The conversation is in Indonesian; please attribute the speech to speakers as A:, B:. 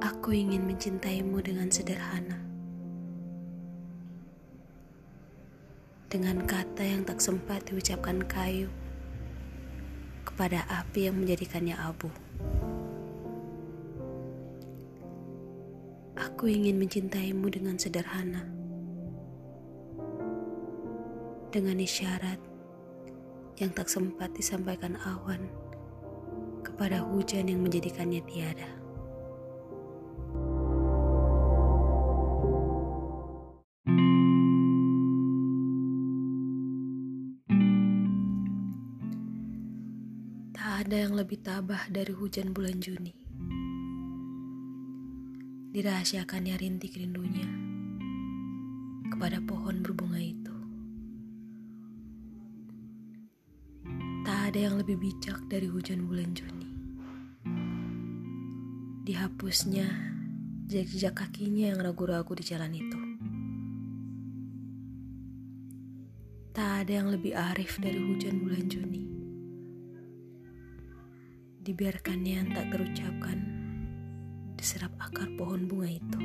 A: Aku ingin mencintaimu dengan sederhana. Dengan kata yang tak sempat diucapkan kayu kepada api yang menjadikannya abu. Aku ingin mencintaimu dengan sederhana. Dengan isyarat yang tak sempat disampaikan awan kepada hujan yang menjadikannya tiada. Ada yang lebih tabah dari hujan bulan Juni. Dirahasiakannya rintik rindunya kepada pohon berbunga itu. Tak ada yang lebih bijak dari hujan bulan Juni. Dihapusnya jejak kakinya yang ragu-ragu di jalan itu. Tak ada yang lebih arif dari hujan bulan Juni. Dibiarkannya tak terucapkan diserap akar pohon bunga itu.